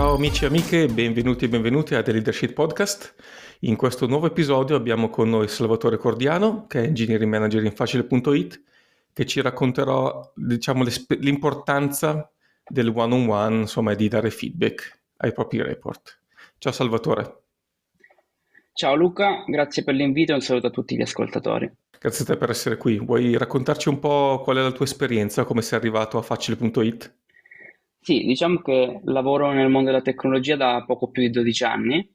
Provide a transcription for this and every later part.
Ciao amici e amiche, benvenuti e benvenuti a The Leadership Podcast. In questo nuovo episodio abbiamo con noi Salvatore Cordiano, che è Engineering Manager in Facile.it, che ci racconterà diciamo, l'importanza del one-on-one, insomma, di dare feedback ai propri report. Ciao Salvatore. Ciao Luca, grazie per l'invito e un saluto a tutti gli ascoltatori. Grazie a te per essere qui. Vuoi raccontarci un po' qual è la tua esperienza, come sei arrivato a Facile.it? Sì, diciamo che lavoro nel mondo della tecnologia da poco più di 12 anni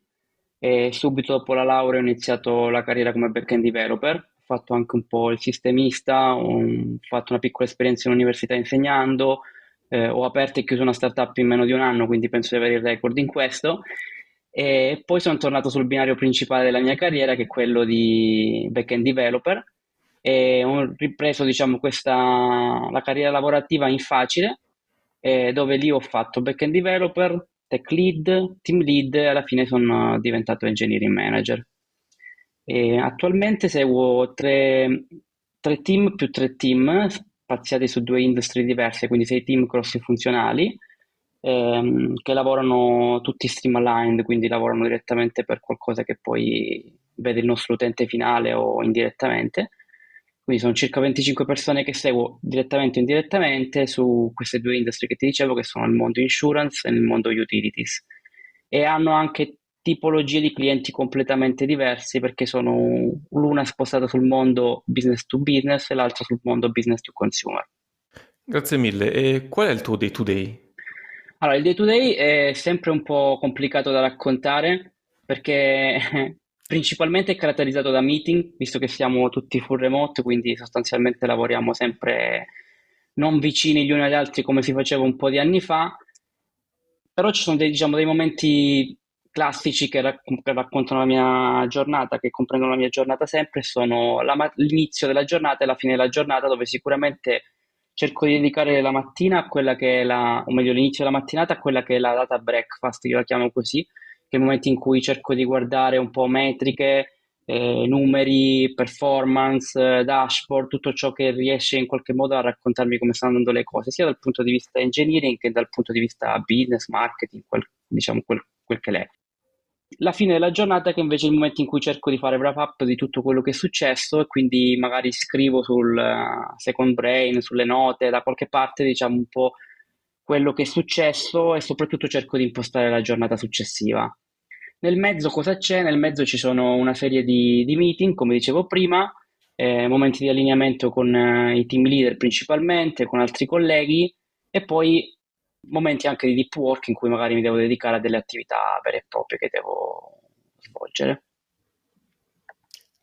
e subito dopo la laurea ho iniziato la carriera come back-end developer, ho fatto anche un po' il sistemista, ho fatto una piccola esperienza in università insegnando, eh, ho aperto e chiuso una startup in meno di un anno, quindi penso di avere il record in questo. E poi sono tornato sul binario principale della mia carriera, che è quello di back-end developer, e ho ripreso, diciamo, questa, la carriera lavorativa in facile, eh, dove lì ho fatto back-end developer, tech lead, team lead e alla fine sono diventato engineering manager. E attualmente seguo tre, tre team più tre team spaziati su due industrie diverse, quindi sei team cross-funzionali ehm, che lavorano tutti streamlined, quindi lavorano direttamente per qualcosa che poi vede il nostro utente finale o indirettamente. Quindi sono circa 25 persone che seguo direttamente o indirettamente su queste due industrie che ti dicevo, che sono il mondo insurance e il mondo utilities. E hanno anche tipologie di clienti completamente diversi perché sono l'una spostata sul mondo business to business e l'altra sul mondo business to consumer. Grazie mille. E qual è il tuo day to day? Allora, il day to day è sempre un po' complicato da raccontare perché Principalmente è caratterizzato da meeting, visto che siamo tutti full remote, quindi sostanzialmente lavoriamo sempre non vicini gli uni agli altri come si faceva un po' di anni fa, però ci sono dei, diciamo, dei momenti classici che, rac- che, raccontano la mia giornata, che comprendono la mia giornata sempre, sono la, l'inizio della giornata e la fine della giornata, dove sicuramente cerco di dedicare la mattina a quella che è la, o meglio l'inizio della mattinata a quella che è la data breakfast, io la chiamo così, che momenti in cui cerco di guardare un po' metriche, eh, numeri, performance, dashboard, tutto ciò che riesce in qualche modo a raccontarmi come stanno andando le cose, sia dal punto di vista engineering che dal punto di vista business, marketing, quel, diciamo quel, quel che l'è. La fine della giornata che invece è il momento in cui cerco di fare wrap up di tutto quello che è successo e quindi magari scrivo sul uh, second brain, sulle note, da qualche parte diciamo un po' quello che è successo e soprattutto cerco di impostare la giornata successiva. Nel mezzo cosa c'è? Nel mezzo ci sono una serie di, di meeting, come dicevo prima, eh, momenti di allineamento con eh, i team leader principalmente, con altri colleghi e poi momenti anche di deep work in cui magari mi devo dedicare a delle attività vere e proprie che devo svolgere.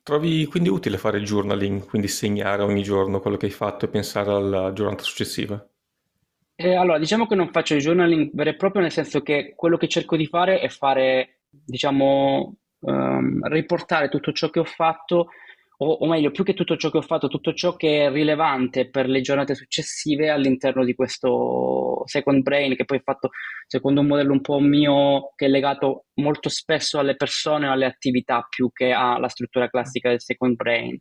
Trovi quindi utile fare il journaling, quindi segnare ogni giorno quello che hai fatto e pensare alla giornata successiva? Eh, allora, diciamo che non faccio il journaling vero e proprio, nel senso che quello che cerco di fare è fare, diciamo, ehm, riportare tutto ciò che ho fatto, o, o meglio, più che tutto ciò che ho fatto, tutto ciò che è rilevante per le giornate successive all'interno di questo second brain, che poi è fatto secondo un modello un po' mio, che è legato molto spesso alle persone o alle attività più che alla struttura classica del second brain.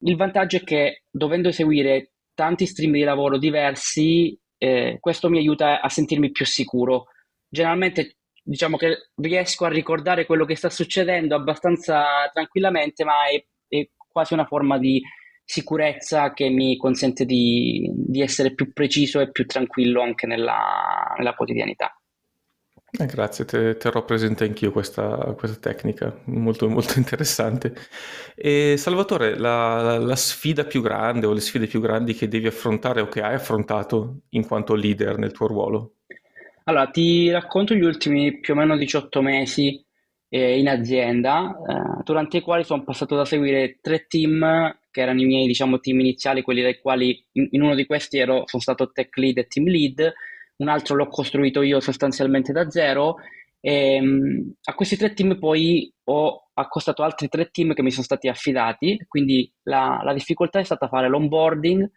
Il vantaggio è che dovendo eseguire tanti stream di lavoro diversi, eh, questo mi aiuta a sentirmi più sicuro. Generalmente diciamo che riesco a ricordare quello che sta succedendo abbastanza tranquillamente, ma è, è quasi una forma di sicurezza che mi consente di, di, essere più preciso e più tranquillo anche nella, nella quotidianità. Eh, grazie, te, terrò presente anch'io questa, questa tecnica, molto, molto interessante. E Salvatore, la, la sfida più grande o le sfide più grandi che devi affrontare o che hai affrontato in quanto leader nel tuo ruolo? Allora, ti racconto gli ultimi più o meno 18 mesi eh, in azienda, eh, durante i quali sono passato da seguire tre team che erano i miei, diciamo, team iniziali, quelli dai quali in, in uno di questi ero, sono stato tech lead e team lead, un altro l'ho costruito io sostanzialmente da zero. E, um, a questi tre team poi ho accostato altri tre team che mi sono stati affidati, quindi la, la difficoltà è stata fare l'onboarding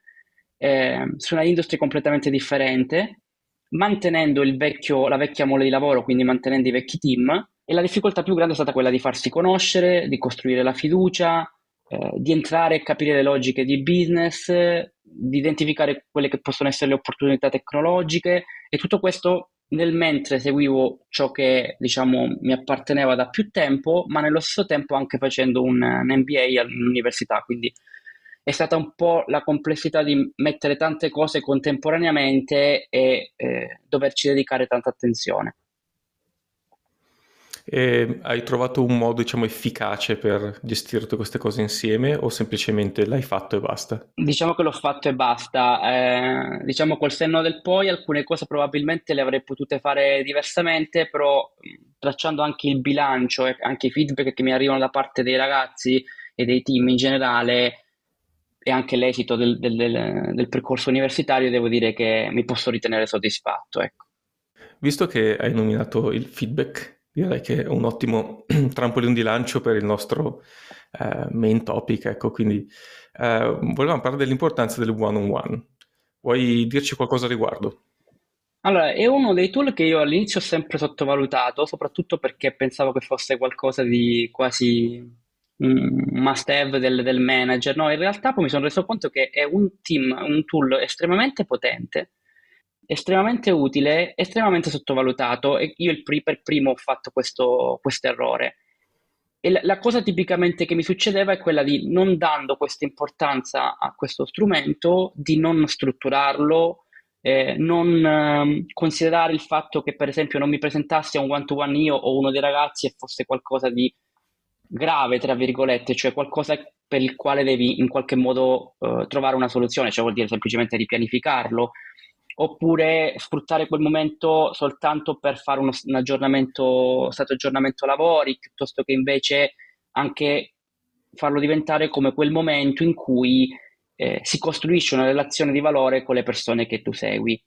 eh, su una industria completamente differente, mantenendo vecchio, la vecchia mole di lavoro, quindi mantenendo i vecchi team, e la difficoltà più grande è stata quella di farsi conoscere, di costruire la fiducia, eh, di entrare e capire le logiche di business, di identificare quelle che possono essere le opportunità tecnologiche e tutto questo nel mentre seguivo ciò che diciamo mi apparteneva da più tempo, ma nello stesso tempo anche facendo un, un MBA all'università, quindi è stata un po' la complessità di mettere tante cose contemporaneamente e eh, doverci dedicare tanta attenzione. E hai trovato un modo, diciamo, efficace per gestire tutte queste cose insieme o semplicemente l'hai fatto e basta? Diciamo che l'ho fatto e basta. Eh, diciamo col senno del poi alcune cose probabilmente le avrei potute fare diversamente, però tracciando anche il bilancio e anche i feedback che mi arrivano da parte dei ragazzi e dei team in generale e anche l'esito del, del, del, del percorso universitario, devo dire che mi posso ritenere soddisfatto. Ecco. Visto che hai nominato il feedback, direi che è un ottimo trampolino di lancio per il nostro uh, main topic, ecco, quindi uh, volevamo parlare dell'importanza del one-on-one. Vuoi dirci qualcosa a riguardo? Allora, è uno dei tool che io all'inizio ho sempre sottovalutato, soprattutto perché pensavo che fosse qualcosa di quasi must have del, del manager. No, in realtà poi mi sono reso conto che è un team, un tool estremamente potente estremamente utile, estremamente sottovalutato e io pri- per primo ho fatto questo errore. E la, la, cosa tipicamente che mi succedeva è quella di non dando questa importanza a questo strumento, di non strutturarlo, eh, non eh, considerare il fatto che per esempio non mi presentassi a un one-to-one io o uno dei ragazzi e fosse qualcosa di grave, tra virgolette, cioè qualcosa per il quale devi in qualche modo eh, trovare una soluzione, cioè vuol dire semplicemente ripianificarlo oppure sfruttare quel momento soltanto per fare uno, un aggiornamento, stato aggiornamento lavori, piuttosto che invece anche farlo diventare come quel momento in cui eh, si costruisce una relazione di valore con le persone che tu segui.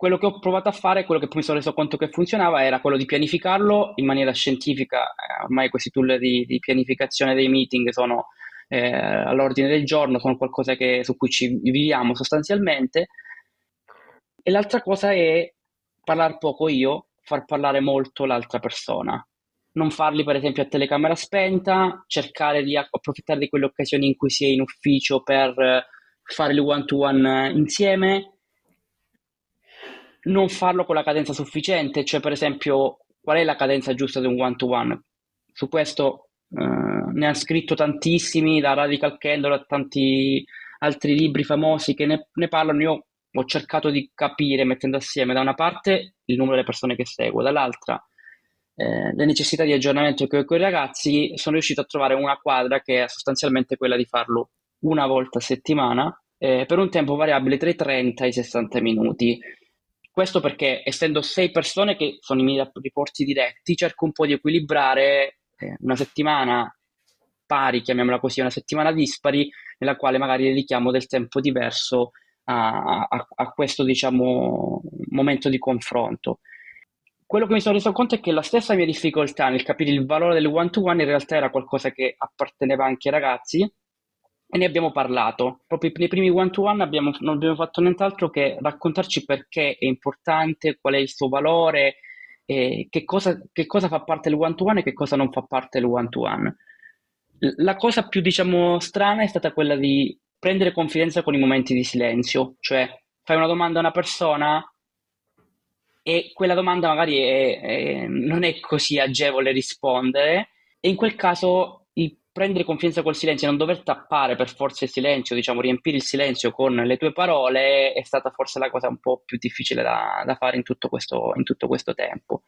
Quello che ho provato a fare, quello che poi mi sono reso conto che funzionava, era quello di pianificarlo in maniera scientifica. Eh, ormai questi tool di, di, pianificazione dei meeting sono eh, all'ordine del giorno, sono qualcosa che, su cui ci viviamo sostanzialmente e l'altra cosa è parlare poco io, far parlare molto l'altra persona. Non farli, per esempio, a telecamera spenta, cercare di approfittare di quelle occasioni in cui si è in ufficio per fare il one-to-one insieme. Non farlo con la cadenza sufficiente, cioè, per esempio, qual è la cadenza giusta di un one-to-one? Su questo eh, ne hanno scritto tantissimi, da Radical Candle a tanti altri libri famosi che ne, ne parlano. Io ho cercato di capire mettendo assieme da una parte il numero delle persone che seguo, dall'altra eh, le necessità di aggiornamento che ho con i ragazzi, sono riuscito a trovare una quadra che è sostanzialmente quella di farlo una volta a settimana eh, per un tempo variabile tra i 30 e i 60 minuti. Questo perché, essendo sei persone che sono i miei riporti diretti, cerco un po' di equilibrare eh, una settimana pari, chiamiamola così, una settimana dispari, nella quale magari dedichiamo del tempo diverso a, a, a questo diciamo, momento di confronto. Quello che mi sono reso conto è che la stessa mia difficoltà nel capire il valore del one-to-one in realtà era qualcosa che apparteneva anche ai ragazzi e ne abbiamo parlato. Proprio nei primi one-to-one abbiamo, non abbiamo fatto nient'altro che raccontarci perché è importante, qual è il suo valore, eh, che, cosa, che, cosa, fa parte del one-to-one e che cosa non fa parte del one-to-one. La cosa più, diciamo, strana è stata quella di prendere confidenza con i momenti di silenzio, cioè fai una domanda a una persona e quella domanda magari è, è, non è così agevole rispondere e in quel caso prendere confidenza col silenzio e non dover tappare per forza il silenzio, diciamo riempire il silenzio con le tue parole è stata forse la cosa un po' più difficile da, da fare in tutto, questo, in tutto questo tempo.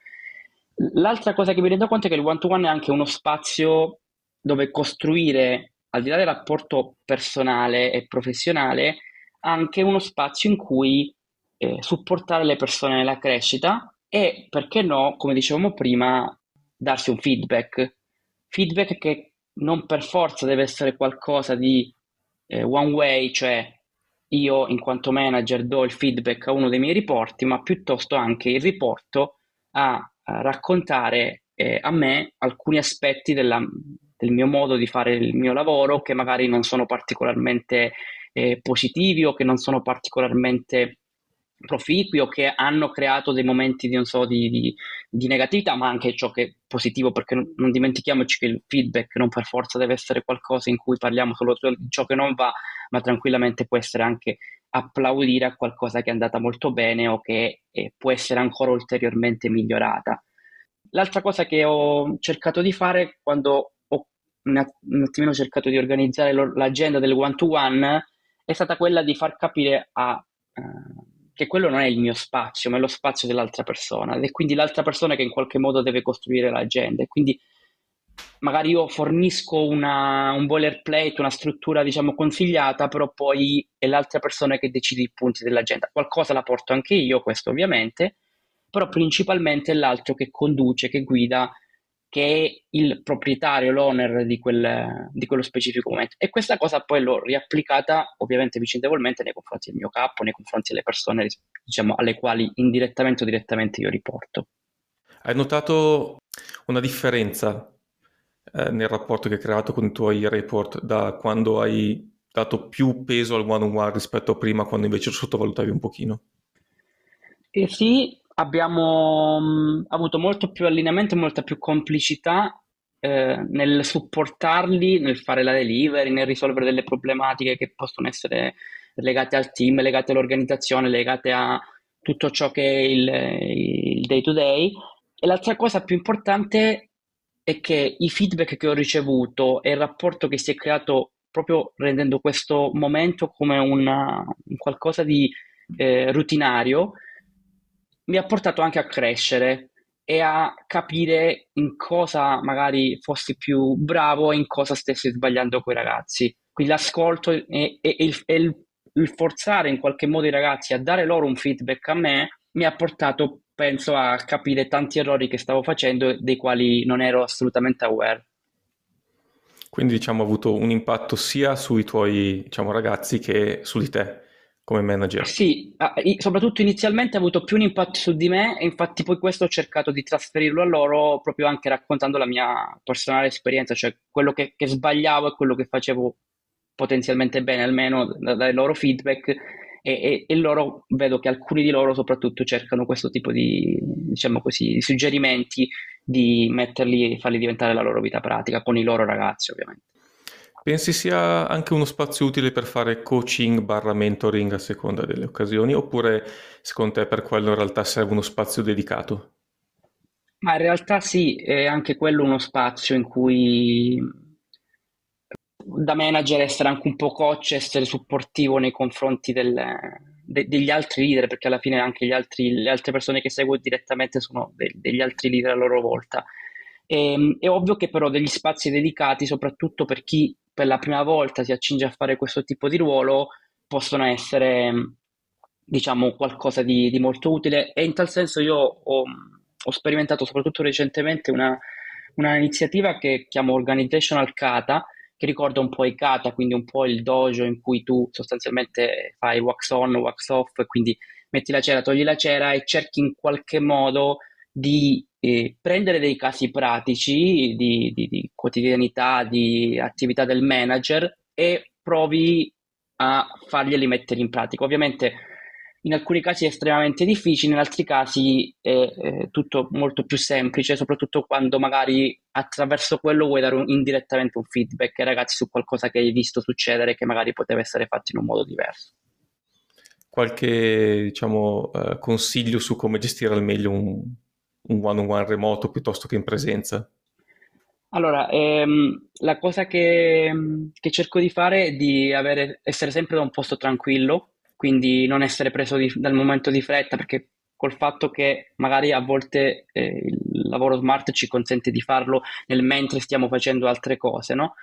L'altra cosa che mi rendo conto è che il one-to-one è anche uno spazio dove costruire al di là del rapporto personale e professionale, anche uno spazio in cui eh, supportare le persone nella crescita e, perché no, come dicevamo prima, darsi un feedback. Feedback che non per forza deve essere qualcosa di eh, one way, cioè io in quanto manager do il feedback a uno dei miei riporti, ma piuttosto anche il riporto a, a raccontare eh, a me alcuni aspetti della, del mio modo di fare il mio lavoro che magari non sono particolarmente eh, positivi o che non sono particolarmente proficui o che hanno creato dei momenti di, so, di, di, di, negatività, ma anche ciò che è positivo, perché non, dimentichiamoci che il feedback non per forza deve essere qualcosa in cui parliamo solo di ciò che non va, ma tranquillamente può essere anche applaudire a qualcosa che è andata molto bene o che eh, può essere ancora ulteriormente migliorata. L'altra cosa che ho cercato di fare quando ho un attimino cercato di organizzare l'agenda del one-to-one è stata quella di far capire a... Uh, che quello non è il mio spazio, ma è lo spazio dell'altra persona ed è quindi l'altra persona che in qualche modo deve costruire l'agenda e quindi magari io fornisco una, un boilerplate, una struttura diciamo consigliata, però poi è l'altra persona che decide i punti dell'agenda. Qualcosa la porto anche io, questo ovviamente, però principalmente è l'altro che conduce, che guida che è il proprietario, l'owner di, quel, di, quello specifico momento. E questa cosa poi l'ho riapplicata ovviamente vicendevolmente nei confronti del mio capo, nei confronti delle persone diciamo, alle quali indirettamente o direttamente io riporto. Hai notato una differenza eh, nel rapporto che hai creato con i tuoi report da quando hai dato più peso al one-on-one rispetto a prima, quando invece lo sottovalutavi un pochino? Eh sì, abbiamo mh, avuto molto più allineamento e molta più complicità eh, nel supportarli, nel fare la delivery, nel risolvere delle problematiche che possono essere legate al team, legate all'organizzazione, legate a tutto ciò che è il, il day to day. E l'altra cosa più importante è che i feedback che ho ricevuto e il rapporto che si è creato proprio rendendo questo momento come una, un qualcosa di eh, rutinario mi ha portato anche a crescere e a capire in cosa magari fossi più bravo e in cosa stessi sbagliando quei ragazzi. Quindi l'ascolto e, e, e, il, e il, il, forzare in qualche modo i ragazzi a dare loro un feedback a me mi ha portato, penso, a capire tanti errori che stavo facendo dei quali non ero assolutamente aware. Quindi diciamo ha avuto un impatto sia sui tuoi diciamo, ragazzi che su di te come manager? Sì, soprattutto inizialmente ha avuto più un impatto su di me e infatti poi questo ho cercato di trasferirlo a loro proprio anche raccontando la mia personale esperienza, cioè quello che, che sbagliavo e quello che facevo potenzialmente bene almeno dai loro feedback e, e, e, loro vedo che alcuni di loro soprattutto cercano questo tipo di, diciamo così, suggerimenti di metterli e farli diventare la loro vita pratica con i loro ragazzi ovviamente. Pensi sia anche uno spazio utile per fare coaching barra mentoring a seconda delle occasioni oppure secondo te per quello in realtà serve uno spazio dedicato? Ma in realtà sì, è anche quello uno spazio in cui da manager essere anche un po' coach, essere supportivo nei confronti del, de, degli altri leader, perché alla fine anche altri, le altre persone che seguo direttamente sono de, degli altri leader a loro volta. E, ehm, è ovvio che però degli spazi dedicati, soprattutto per chi per la prima volta si accinge a fare questo tipo di ruolo, possono essere, diciamo, qualcosa di, di molto utile. E in tal senso io ho, ho sperimentato soprattutto recentemente una, una, iniziativa che chiamo Organizational Kata, che ricorda un po' i kata, quindi un po' il dojo in cui tu sostanzialmente fai wax on, wax off, quindi metti la cera, togli la cera e cerchi in qualche modo di eh, prendere dei casi pratici di, di, di, quotidianità, di attività del manager e provi a farglieli mettere in pratica. Ovviamente in alcuni casi è estremamente difficile, in altri casi è, è tutto molto più semplice, soprattutto quando magari attraverso quello vuoi dare un, indirettamente un feedback ai ragazzi su qualcosa che hai visto succedere che magari poteva essere fatto in un modo diverso. Qualche diciamo, uh, consiglio su come gestire al meglio un, un one-on-one remoto piuttosto che in presenza? Allora, ehm, la cosa che, che, cerco di fare è di avere, essere sempre da un posto tranquillo, quindi non essere preso di, dal momento di fretta, perché col fatto che magari a volte eh, il lavoro smart ci consente di farlo nel mentre stiamo facendo altre cose, no?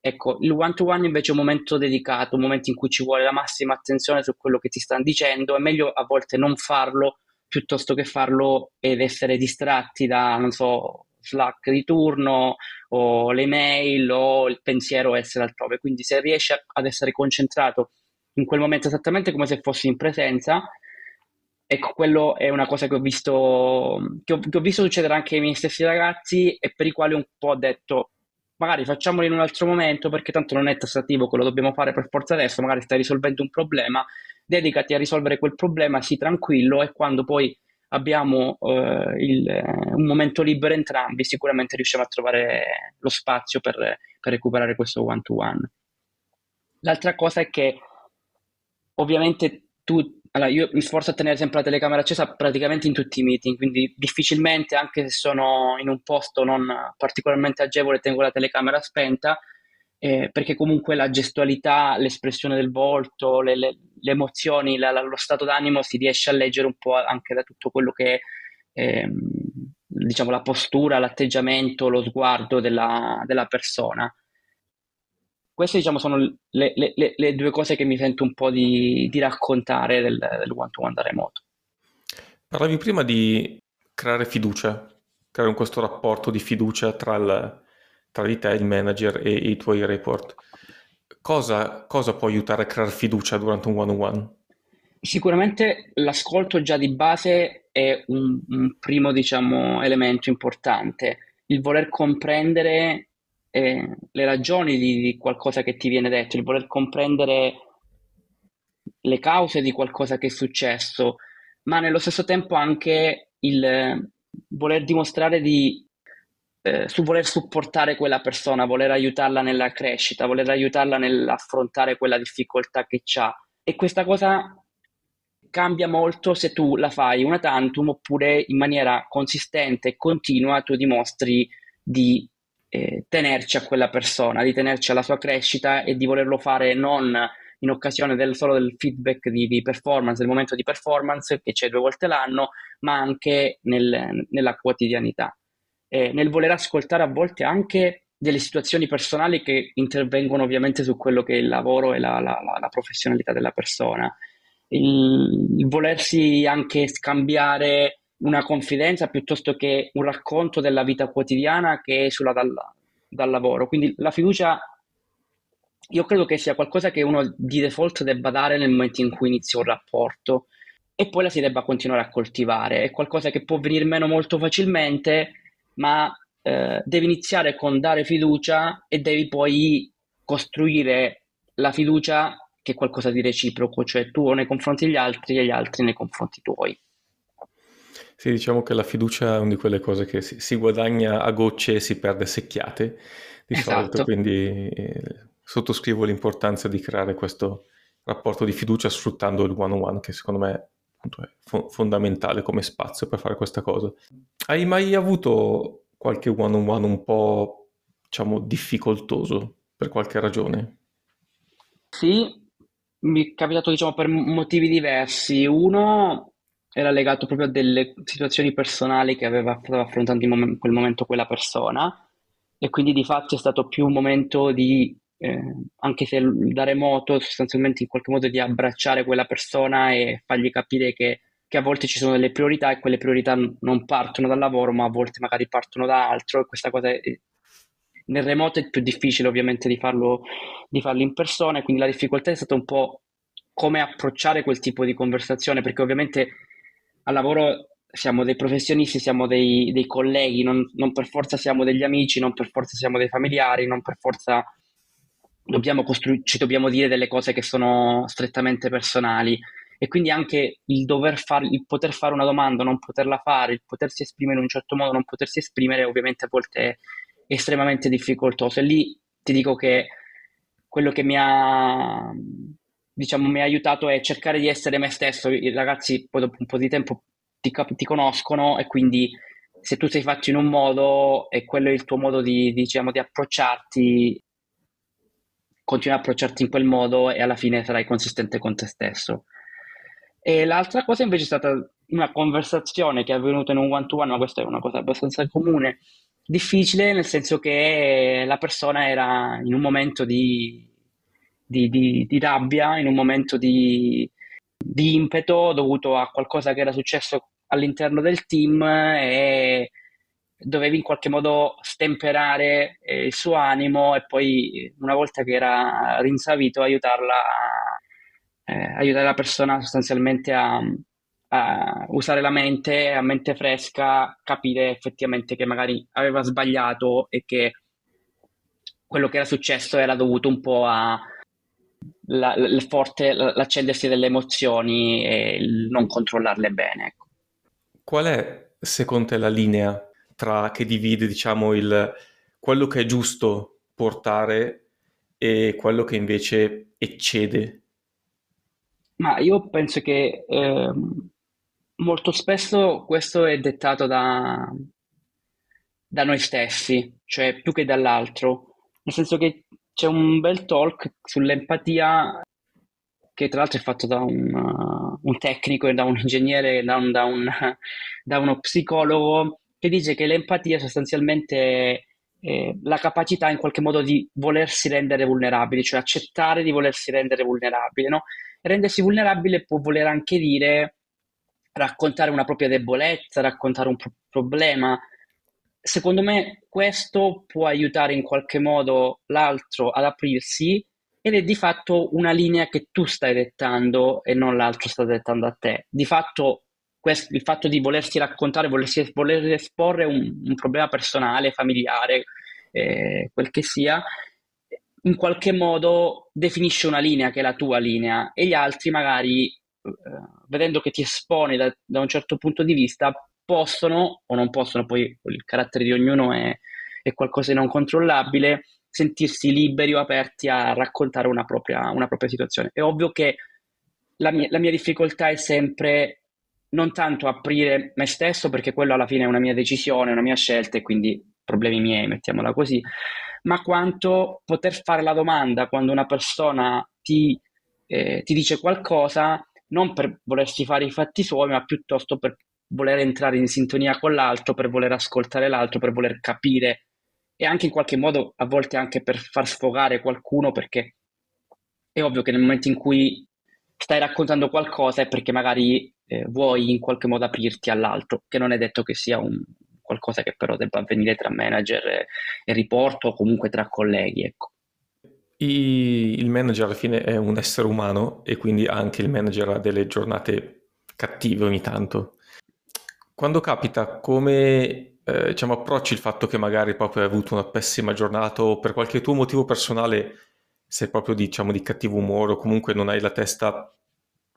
Ecco, il one-to-one invece è un momento dedicato, un momento in cui ci vuole la massima attenzione su quello che ti stanno dicendo, è meglio a volte non farlo piuttosto che farlo ed essere distratti da, non so, Slack di turno o le mail o il pensiero essere altrove. Quindi se riesci ad essere concentrato in quel momento esattamente come se fossi in presenza, ecco, quello è una cosa che ho visto, che ho, che ho visto succedere anche ai miei stessi ragazzi e per i quali un po' ho detto magari facciamolo in un altro momento perché tanto non è tassativo che lo dobbiamo fare per forza adesso, magari stai risolvendo un problema, dedicati a risolvere quel problema, sii tranquillo e quando poi abbiamo eh, il, un momento libero entrambi, sicuramente riusciamo a trovare lo spazio per, per recuperare questo one-to-one. L'altra cosa è che ovviamente tu, allora io mi sforzo a tenere sempre la telecamera accesa praticamente in tutti i meeting, quindi difficilmente, anche se sono in un posto non particolarmente agevole, tengo la telecamera spenta, eh, perché comunque la gestualità, l'espressione del volto, le, le, le emozioni, la, la, lo stato d'animo si riesce a leggere un po' anche da tutto quello che è ehm, diciamo, la postura, l'atteggiamento, lo sguardo della, della persona. Queste diciamo, sono le, le, le, due cose che mi sento un po' di, di raccontare del, del one-to-one da remoto. Parlavi prima di creare fiducia, creare questo rapporto di fiducia tra il, tra di te, il manager e i tuoi report. Cosa, cosa può aiutare a creare fiducia durante un one-on-one? Sicuramente l'ascolto già di base è un, un primo, diciamo, elemento importante. Il voler comprendere eh, le ragioni di, di qualcosa che ti viene detto, il voler comprendere le cause di qualcosa che è successo, ma nello stesso tempo anche il voler dimostrare di eh, su voler supportare quella persona, voler aiutarla nella crescita, voler aiutarla nell'affrontare quella difficoltà che ha. E questa cosa cambia molto se tu la fai una tantum oppure in maniera consistente e continua tu dimostri di eh, tenerci a quella persona, di tenerci alla sua crescita e di volerlo fare non in occasione del, solo del feedback di, di, performance, del momento di performance che c'è due volte l'anno, ma anche nel, nella quotidianità eh, nel voler ascoltare a volte anche delle situazioni personali che intervengono ovviamente su quello che è il lavoro e la, la, la professionalità della persona. Il, il, volersi anche scambiare una confidenza piuttosto che un racconto della vita quotidiana che esula dal, dal lavoro. Quindi la fiducia io credo che sia qualcosa che uno di default debba dare nel momento in cui inizia un rapporto e poi la si debba continuare a coltivare. È qualcosa che può venire meno molto facilmente, ma eh, devi iniziare con dare fiducia e devi poi costruire la fiducia che è qualcosa di reciproco, cioè tu nei confronti degli altri e gli altri nei confronti tuoi. Sì, diciamo che la fiducia è una di quelle cose che si, si guadagna a gocce e si perde secchiate di esatto. solito, quindi eh, sottoscrivo l'importanza di creare questo rapporto di fiducia sfruttando il one-on-one che secondo me appunto è fo- fondamentale come spazio per fare questa cosa. Hai mai avuto qualche one-on-one un po', diciamo, difficoltoso per qualche ragione? Sì, mi è capitato, diciamo, per motivi diversi. Uno era legato proprio a delle situazioni personali che aveva, stava affrontando in quel momento quella persona. E quindi di fatto è stato più un momento di eh, anche se da remoto, sostanzialmente in qualche modo di abbracciare quella persona e fargli capire che, che, a volte ci sono delle priorità e quelle priorità non partono dal lavoro, ma a volte magari partono da altro. E questa cosa è, nel remoto è più difficile ovviamente di farlo, di farlo in persona. E quindi la difficoltà è stata un po' come approcciare quel tipo di conversazione, perché ovviamente al lavoro siamo dei professionisti, siamo dei, dei colleghi, non, non, per forza siamo degli amici, non per forza siamo dei familiari, non per forza dobbiamo costru- ci dobbiamo dire delle cose che sono strettamente personali e quindi anche il dover fare, il poter fare una domanda, non poterla fare, il potersi esprimere in un certo modo, non potersi esprimere, ovviamente a volte è estremamente difficoltoso. E lì ti dico che quello che mi ha, diciamo, mi ha aiutato è cercare di essere me stesso. I ragazzi poi dopo un po' di tempo ti, ti conoscono e quindi se tu sei fatto in un modo e quello è il tuo modo di, diciamo, di approcciarti, continui a approcciarti in quel modo e alla fine sarai consistente con te stesso. E l'altra cosa invece è stata una conversazione che è avvenuta in un one-to-one, ma questa è una cosa abbastanza comune, difficile nel senso che la persona era in un momento di, di, di, di rabbia, in un momento di, impeto dovuto a qualcosa che era successo all'interno del team e dovevi in qualche modo stemperare eh, il suo animo e poi una volta che era rinsavito aiutarla eh, aiutare la persona sostanzialmente a, a, usare la mente a mente fresca capire effettivamente che magari aveva sbagliato e che quello che era successo era dovuto un po' a la, la forte, l'accendersi delle emozioni e il non controllarle bene. Ecco. Qual è secondo te la linea tra, che divide diciamo, il, quello che è giusto portare e quello che invece eccede? Ma io penso che eh, molto spesso questo è dettato da, da noi stessi, cioè più che dall'altro, nel senso che c'è un bel talk sull'empatia che tra l'altro è fatto da un, uh, un tecnico da un ingegnere, da, un, da, un, da, uno psicologo, che dice che l'empatia sostanzialmente è la capacità in qualche modo di volersi rendere vulnerabili, cioè accettare di volersi rendere vulnerabile. No? Rendersi vulnerabile può voler anche dire raccontare una propria debolezza, raccontare un pro- problema, secondo me questo può aiutare in qualche modo l'altro ad aprirsi ed è di fatto una linea che tu stai dettando e non l'altro sta dettando a te. Di fatto questo, il fatto di volersi raccontare, volersi, voler esporre un, un problema personale, familiare, eh, quel che sia, in qualche modo definisce una linea che è la tua linea e gli altri magari, eh, vedendo che ti esponi da, da un certo punto di vista, possono o non possono, poi il carattere di ognuno è, è qualcosa di non controllabile, sentirsi liberi o aperti a raccontare una propria, una propria situazione. È ovvio che la mia, la mia difficoltà è sempre non tanto aprire me stesso, perché quello alla fine è una mia decisione, una mia scelta e quindi problemi miei, mettiamola così, ma quanto poter fare la domanda quando una persona ti, eh, ti dice qualcosa, non per volersi fare i fatti suoi, ma piuttosto per voler entrare in sintonia con l'altro, per voler ascoltare l'altro, per voler capire e anche in qualche modo a volte anche per far sfogare qualcuno perché è ovvio che nel momento in cui stai raccontando qualcosa è perché magari eh, vuoi in qualche modo aprirti all'altro, che non è detto che sia un, qualcosa che però debba avvenire tra manager e, e riporto o comunque tra colleghi, ecco. I, il manager alla fine è un essere umano e quindi anche il manager ha delle giornate cattive ogni tanto. Quando capita, come eh, diciamo, approcci il fatto che magari proprio hai avuto una pessima giornata o per qualche tuo motivo personale sei proprio diciamo, di cattivo umore o comunque non hai la testa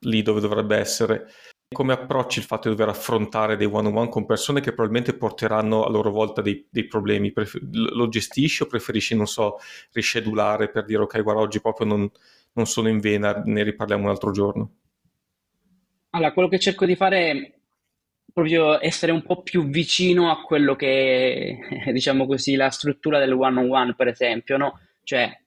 lì dove dovrebbe essere? Come approcci il fatto di dover affrontare dei one-on-one con persone che probabilmente porteranno a loro volta dei, dei problemi? Prefer- lo gestisci o preferisci, non so, riscedulare per dire ok, guarda, oggi proprio non, non sono in vena, ne riparliamo un altro giorno? Allora, quello che cerco di fare proprio essere un po' più vicino a quello che è, diciamo così, la struttura del one-on-one, per esempio, no? Cioè,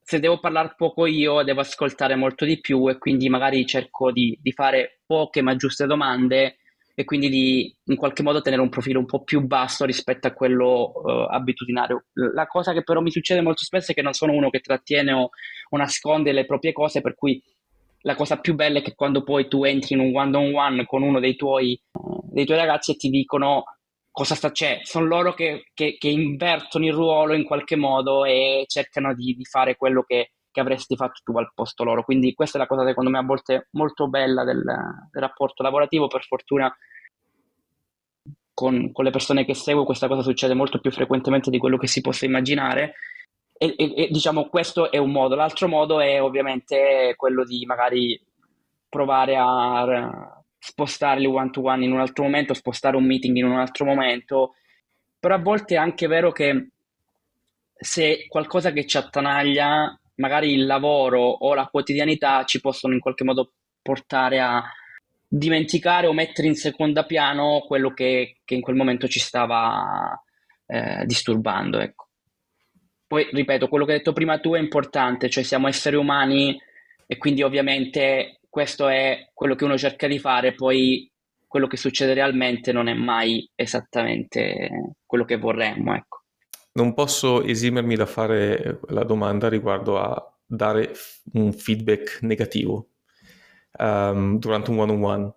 se devo parlare poco io, devo ascoltare molto di più e quindi magari cerco di, di fare poche ma giuste domande e quindi di in qualche modo tenere un profilo un po' più basso rispetto a quello uh, abitudinario. La cosa che però mi succede molto spesso è che non sono uno che trattiene o, o nasconde le proprie cose, per cui la cosa più bella è che quando poi tu entri in un one on one con uno dei tuoi, dei tuoi ragazzi e ti dicono cosa sta c'è, sono loro che, che, che, invertono il ruolo in qualche modo e cercano di, di fare quello che, che, avresti fatto tu al posto loro. Quindi questa è la cosa secondo me a volte molto bella del, del rapporto lavorativo, per fortuna con, con le persone che seguo questa cosa succede molto più frequentemente di quello che si possa immaginare e, e, e, diciamo questo è un modo. L'altro modo è ovviamente quello di magari provare a spostare il one to one in un altro momento, spostare un meeting in un altro momento, però a volte è anche vero che se qualcosa che ci attanaglia, magari il lavoro o la quotidianità ci possono in qualche modo portare a dimenticare o mettere in seconda piano quello che, che in quel momento ci stava eh, disturbando. Ecco. Poi, ripeto, quello che hai detto prima tu è importante, cioè siamo esseri umani e quindi ovviamente questo è quello che uno cerca di fare, poi quello che succede realmente non è mai esattamente quello che vorremmo, ecco. Non posso esimermi da fare la domanda riguardo a dare un feedback negativo um, durante un one-on-one.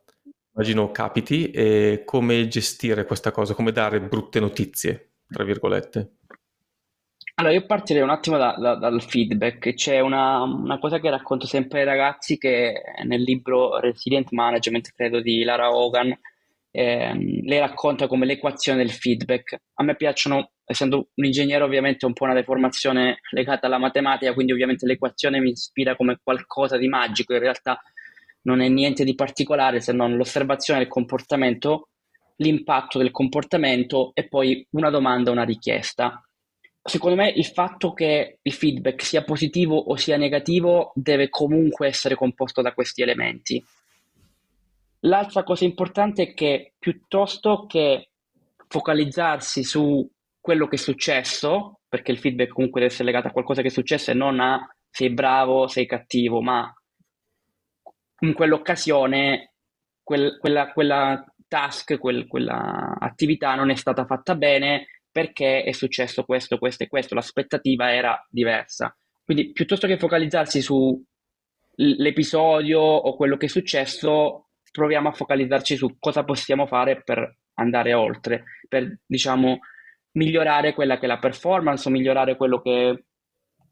Immagino capiti e come gestire questa cosa, come dare brutte notizie, tra virgolette. Allora, io partirei un attimo da, da, dal feedback. C'è una, una, cosa che racconto sempre ai ragazzi che nel libro Resilient Management, credo di Lara Hogan, ehm, le racconta come l'equazione del feedback. A me piacciono, essendo un ingegnere ovviamente un po' una deformazione legata alla matematica, quindi ovviamente l'equazione mi ispira come qualcosa di magico, in realtà non è niente di particolare se non l'osservazione del comportamento, l'impatto del comportamento e poi una domanda, una richiesta. Secondo me il fatto che il feedback sia positivo o sia negativo deve comunque essere composto da questi elementi. L'altra cosa importante è che piuttosto che focalizzarsi su quello che è successo, perché il feedback comunque deve essere legato a qualcosa che è successo e non a sei bravo, sei cattivo, ma in quell'occasione quel, quella, quella, task, quel, quella attività non è stata fatta bene perché è successo questo, questo e questo, l'aspettativa era diversa. Quindi piuttosto che focalizzarsi sull'episodio o quello che è successo, proviamo a focalizzarci su cosa possiamo fare per andare oltre, per diciamo migliorare quella che è la performance o migliorare quello che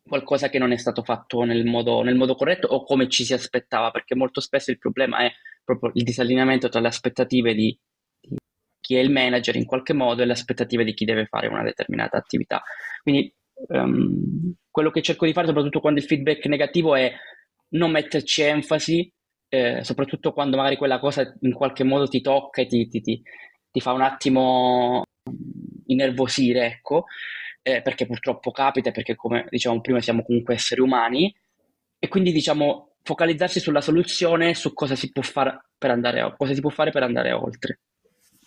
qualcosa che non è stato fatto nel modo, nel modo corretto o come ci si aspettava, perché molto spesso il problema è proprio il disallineamento tra le aspettative di, chi è il manager in qualche modo e le aspettative di chi deve fare una determinata attività. Quindi um, quello che cerco di fare, soprattutto quando il feedback è negativo, è non metterci enfasi eh, soprattutto quando magari quella cosa in qualche modo ti tocca e ti, ti, ti, ti fa un attimo innervosire, ecco, eh, perché purtroppo capita, perché come dicevamo prima siamo comunque esseri umani, e quindi diciamo focalizzarsi sulla soluzione, su cosa si può fare per andare, cosa si può fare per andare oltre.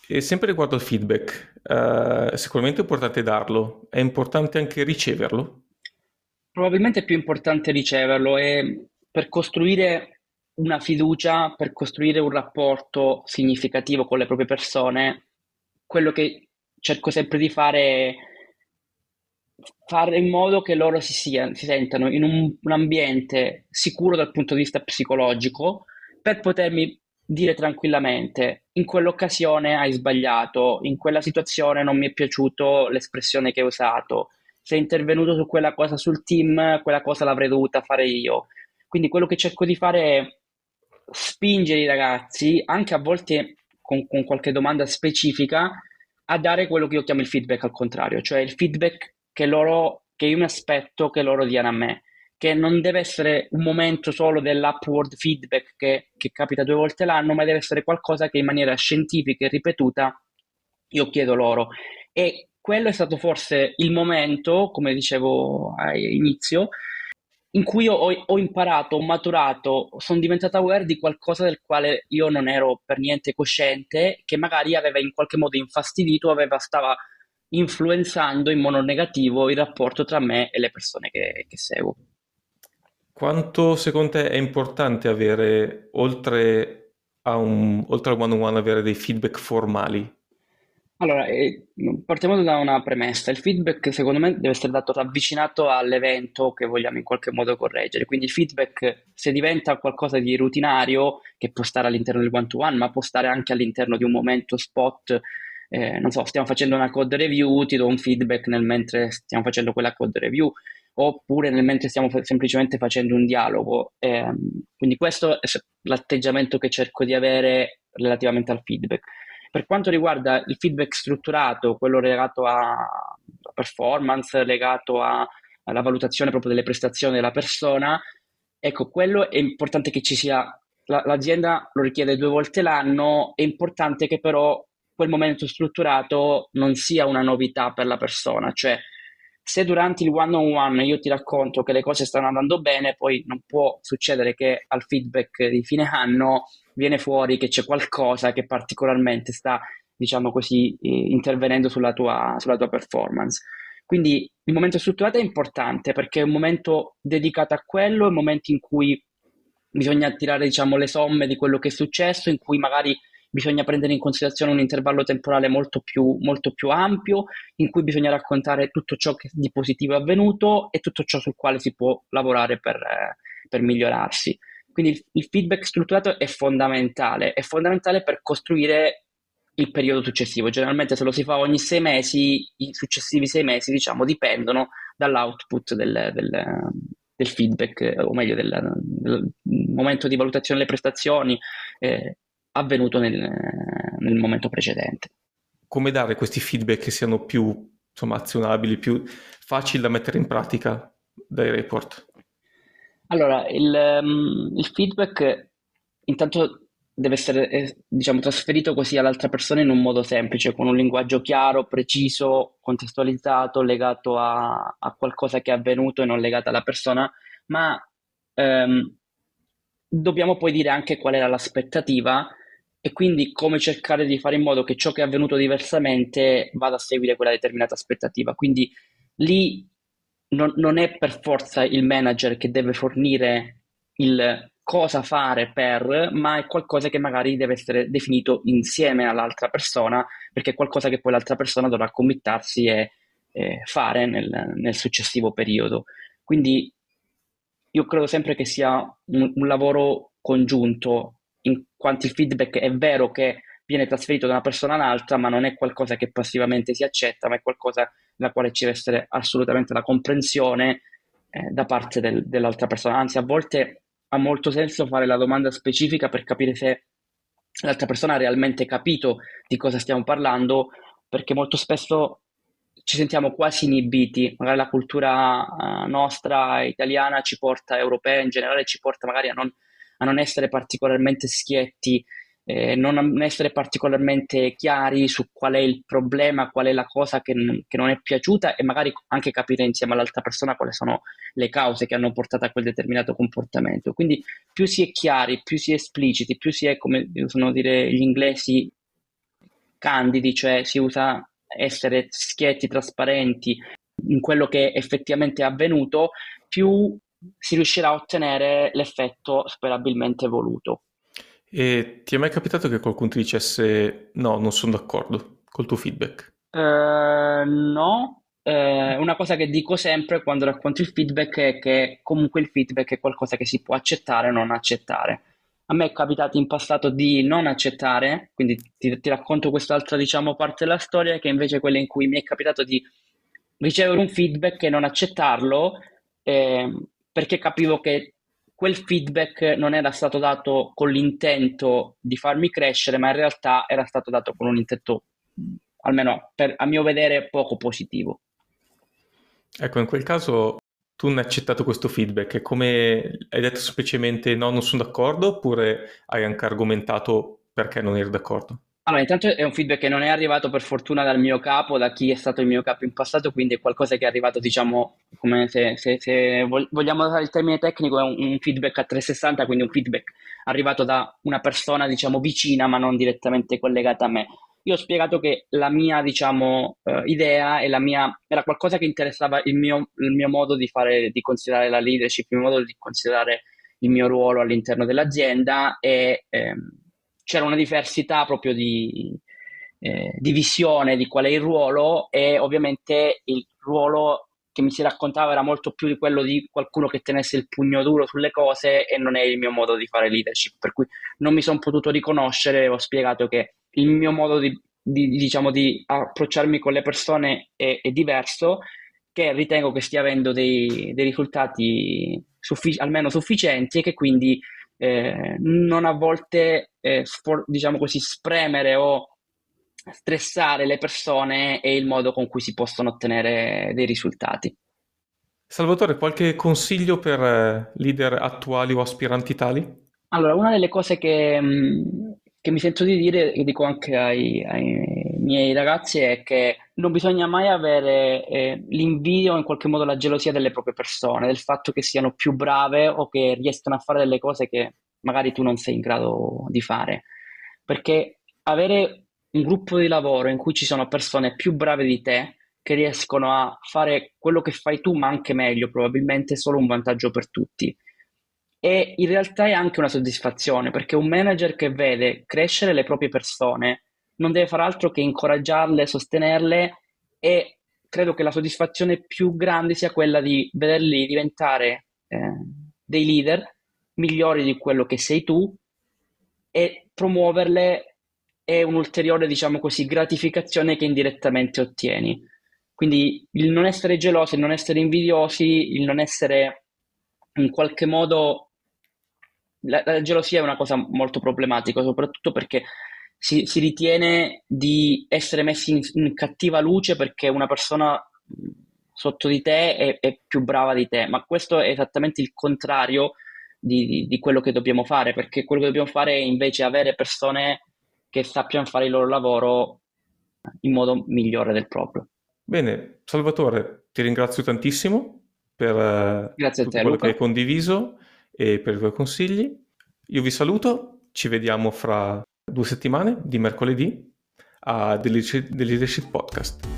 E sempre riguardo il feedback, uh, sicuramente è importante darlo, è importante anche riceverlo? Probabilmente è più importante riceverlo e per costruire una fiducia per costruire un rapporto significativo con le proprie persone, quello che cerco sempre di fare è fare in modo che loro si, sia, si sentano in un, un ambiente sicuro dal punto di vista psicologico per potermi dire tranquillamente in quell'occasione hai sbagliato, in quella situazione non mi è piaciuto l'espressione che hai usato, sei intervenuto su quella cosa sul team, quella cosa l'avrei dovuta fare io. Quindi quello che cerco di fare è spingere i ragazzi, anche a volte con, con qualche domanda specifica, a dare quello che io chiamo il feedback al contrario, cioè il feedback che loro, che io mi aspetto che loro diano a me, che non deve essere un momento solo dell'upward feedback che, che capita due volte l'anno, ma deve essere qualcosa che in maniera scientifica e ripetuta io chiedo loro. E quello è stato forse il momento, come dicevo all'inizio, in cui ho, ho, imparato, ho maturato, sono diventata aware di qualcosa del quale io non ero per niente cosciente, che magari aveva in qualche modo infastidito, aveva, stava influenzando in modo negativo il rapporto tra me e le persone che, che seguo. Quanto secondo te è importante avere, oltre, a un, oltre al one-on-one, avere dei feedback formali allora, eh, partiamo da una premessa. Il feedback, secondo me, deve essere dato ravvicinato all'evento che vogliamo in qualche modo correggere. Quindi il feedback, se diventa qualcosa di rutinario, che può stare all'interno del one-to-one, ma può stare anche all'interno di un momento spot, eh, non so, stiamo facendo una code review, ti do un feedback nel mentre stiamo facendo quella code review, oppure nel mentre stiamo fa- semplicemente facendo un dialogo. Eh, quindi questo è l'atteggiamento che cerco di avere relativamente al feedback. Per quanto riguarda il feedback strutturato, quello legato a performance, legato a, alla valutazione proprio delle prestazioni della persona, ecco, quello è importante che ci sia, la, l'azienda lo richiede due volte l'anno, è importante che però quel momento strutturato non sia una novità per la persona, cioè se durante il one on one io ti racconto che le cose stanno andando bene, poi non può succedere che al feedback di fine anno viene fuori che c'è qualcosa che particolarmente sta, diciamo così, intervenendo sulla tua, sulla tua performance. Quindi il momento strutturato è importante perché è un momento dedicato a quello, è un momento in cui bisogna tirare diciamo, le somme di quello che è successo, in cui magari bisogna prendere in considerazione un intervallo temporale molto più, molto più ampio, in cui bisogna raccontare tutto ciò che di positivo è avvenuto e tutto ciò sul quale si può lavorare per, eh, per migliorarsi. Quindi il, il feedback strutturato è fondamentale, è fondamentale per costruire il periodo successivo. Generalmente se lo si fa ogni sei mesi, i successivi sei mesi, diciamo, dipendono dall'output del, del, del feedback, o meglio del, del, momento di valutazione delle prestazioni eh, avvenuto nel, nel momento precedente. Come dare questi feedback che siano più insomma, azionabili, più facili da mettere in pratica dai report? Allora, il, um, il feedback intanto deve essere eh, diciamo, trasferito così all'altra persona in un modo semplice, con un linguaggio chiaro, preciso, contestualizzato, legato a, a qualcosa che è avvenuto e non legato alla persona, ma ehm, dobbiamo poi dire anche qual era l'aspettativa e quindi come cercare di fare in modo che ciò che è avvenuto diversamente vada a seguire quella determinata aspettativa. Quindi lì non, non è per forza il manager che deve fornire il cosa fare per, ma è qualcosa che magari deve essere definito insieme all'altra persona, perché è qualcosa che poi l'altra persona dovrà committarsi e, e fare nel, nel, successivo periodo. Quindi io credo sempre che sia un, un lavoro congiunto, in quanto il feedback è vero che viene trasferito da una persona all'altra, ma non è qualcosa che passivamente si accetta, ma è qualcosa nella quale ci deve essere assolutamente la comprensione eh, da parte del, dell'altra persona. Anzi, a volte ha molto senso fare la domanda specifica per capire se l'altra persona ha realmente capito di cosa stiamo parlando, perché molto spesso ci sentiamo quasi inibiti, magari la cultura uh, nostra italiana ci porta, europea in generale, ci porta magari a non, a non essere particolarmente schietti eh, non essere particolarmente chiari su qual è il problema, qual è la cosa che, che, non è piaciuta e magari anche capire insieme all'altra persona quali sono le cause che hanno portato a quel determinato comportamento. Quindi più si è chiari, più si è espliciti, più si è, come usano dire gli inglesi, candidi, cioè si usa essere schietti, trasparenti in quello che effettivamente è avvenuto, più si riuscirà a ottenere l'effetto sperabilmente voluto. E ti è mai capitato che qualcuno ti dicesse no, non sono d'accordo col tuo feedback? Uh, no, uh, una cosa che dico sempre quando racconto il feedback è che comunque il feedback è qualcosa che si può accettare o non accettare. A me è capitato in passato di non accettare, quindi ti, ti racconto quest'altra diciamo, parte della storia, che invece è quella in cui mi è capitato di ricevere un feedback e non accettarlo, eh, perché capivo che quel feedback non era stato dato con l'intento di farmi crescere, ma in realtà era stato dato con un intento, almeno per, a mio vedere, poco positivo. Ecco, in quel caso tu non hai accettato questo feedback, come hai detto semplicemente no, non sono d'accordo, oppure hai anche argomentato perché non eri d'accordo? Allora, intanto è un feedback che non è arrivato per fortuna dal mio capo, da chi è stato il mio capo in passato, quindi è qualcosa che è arrivato, diciamo, come se, se, se vogliamo usare il termine tecnico, è un, un, feedback a 360, quindi un feedback arrivato da una persona, diciamo, vicina, ma non direttamente collegata a me. Io ho spiegato che la mia, diciamo, uh, idea e la mia, era qualcosa che interessava il mio, il mio modo di fare, di considerare la leadership, il mio modo di considerare il mio ruolo all'interno dell'azienda e... Ehm, c'era una diversità proprio di, eh, di visione di qual è il ruolo e ovviamente il ruolo che mi si raccontava era molto più di quello di qualcuno che tenesse il pugno duro sulle cose e non è il mio modo di fare leadership, per cui non mi sono potuto riconoscere, ho spiegato che il mio modo di, di, diciamo, di approcciarmi con le persone è, è, diverso, che ritengo che stia avendo dei, dei risultati suffic- almeno sufficienti e che quindi eh, non a volte, eh, sfor- diciamo così, spremere o stressare le persone è il modo con cui si possono ottenere dei risultati. Salvatore, qualche consiglio per eh, leader attuali o aspiranti tali? Allora, una delle cose che, mm, che mi sento di dire, e dico anche ai, ai, miei ragazzi, è che non bisogna mai avere eh, l'invidio o in qualche modo la gelosia delle proprie persone, del fatto che siano più brave o che riescano a fare delle cose che magari tu non sei in grado di fare. Perché avere un gruppo di lavoro in cui ci sono persone più brave di te, che riescono a fare quello che fai tu, ma anche meglio, probabilmente è solo un vantaggio per tutti. E in realtà è anche una soddisfazione, perché un manager che vede crescere le proprie persone non deve fare altro che incoraggiarle, sostenerle e credo che la soddisfazione più grande sia quella di vederli diventare eh, dei leader migliori di quello che sei tu e promuoverle è un'ulteriore, diciamo così, gratificazione che indirettamente ottieni. Quindi il non essere gelosi, il non essere invidiosi, il non essere in qualche modo... La, la gelosia è una cosa molto problematica, soprattutto perché si, si ritiene di essere messi in, in cattiva luce perché una persona sotto di te è, è, più brava di te, ma questo è esattamente il contrario di, di, di, quello che dobbiamo fare, perché quello che dobbiamo fare è invece avere persone che sappiano fare il loro lavoro in modo migliore del proprio. Bene, Salvatore, ti ringrazio tantissimo per eh, Grazie tutto te, quello Luca. che hai condiviso e per i tuoi consigli. Io vi saluto, ci vediamo fra due settimane, di mercoledì, a The Leadership Podcast.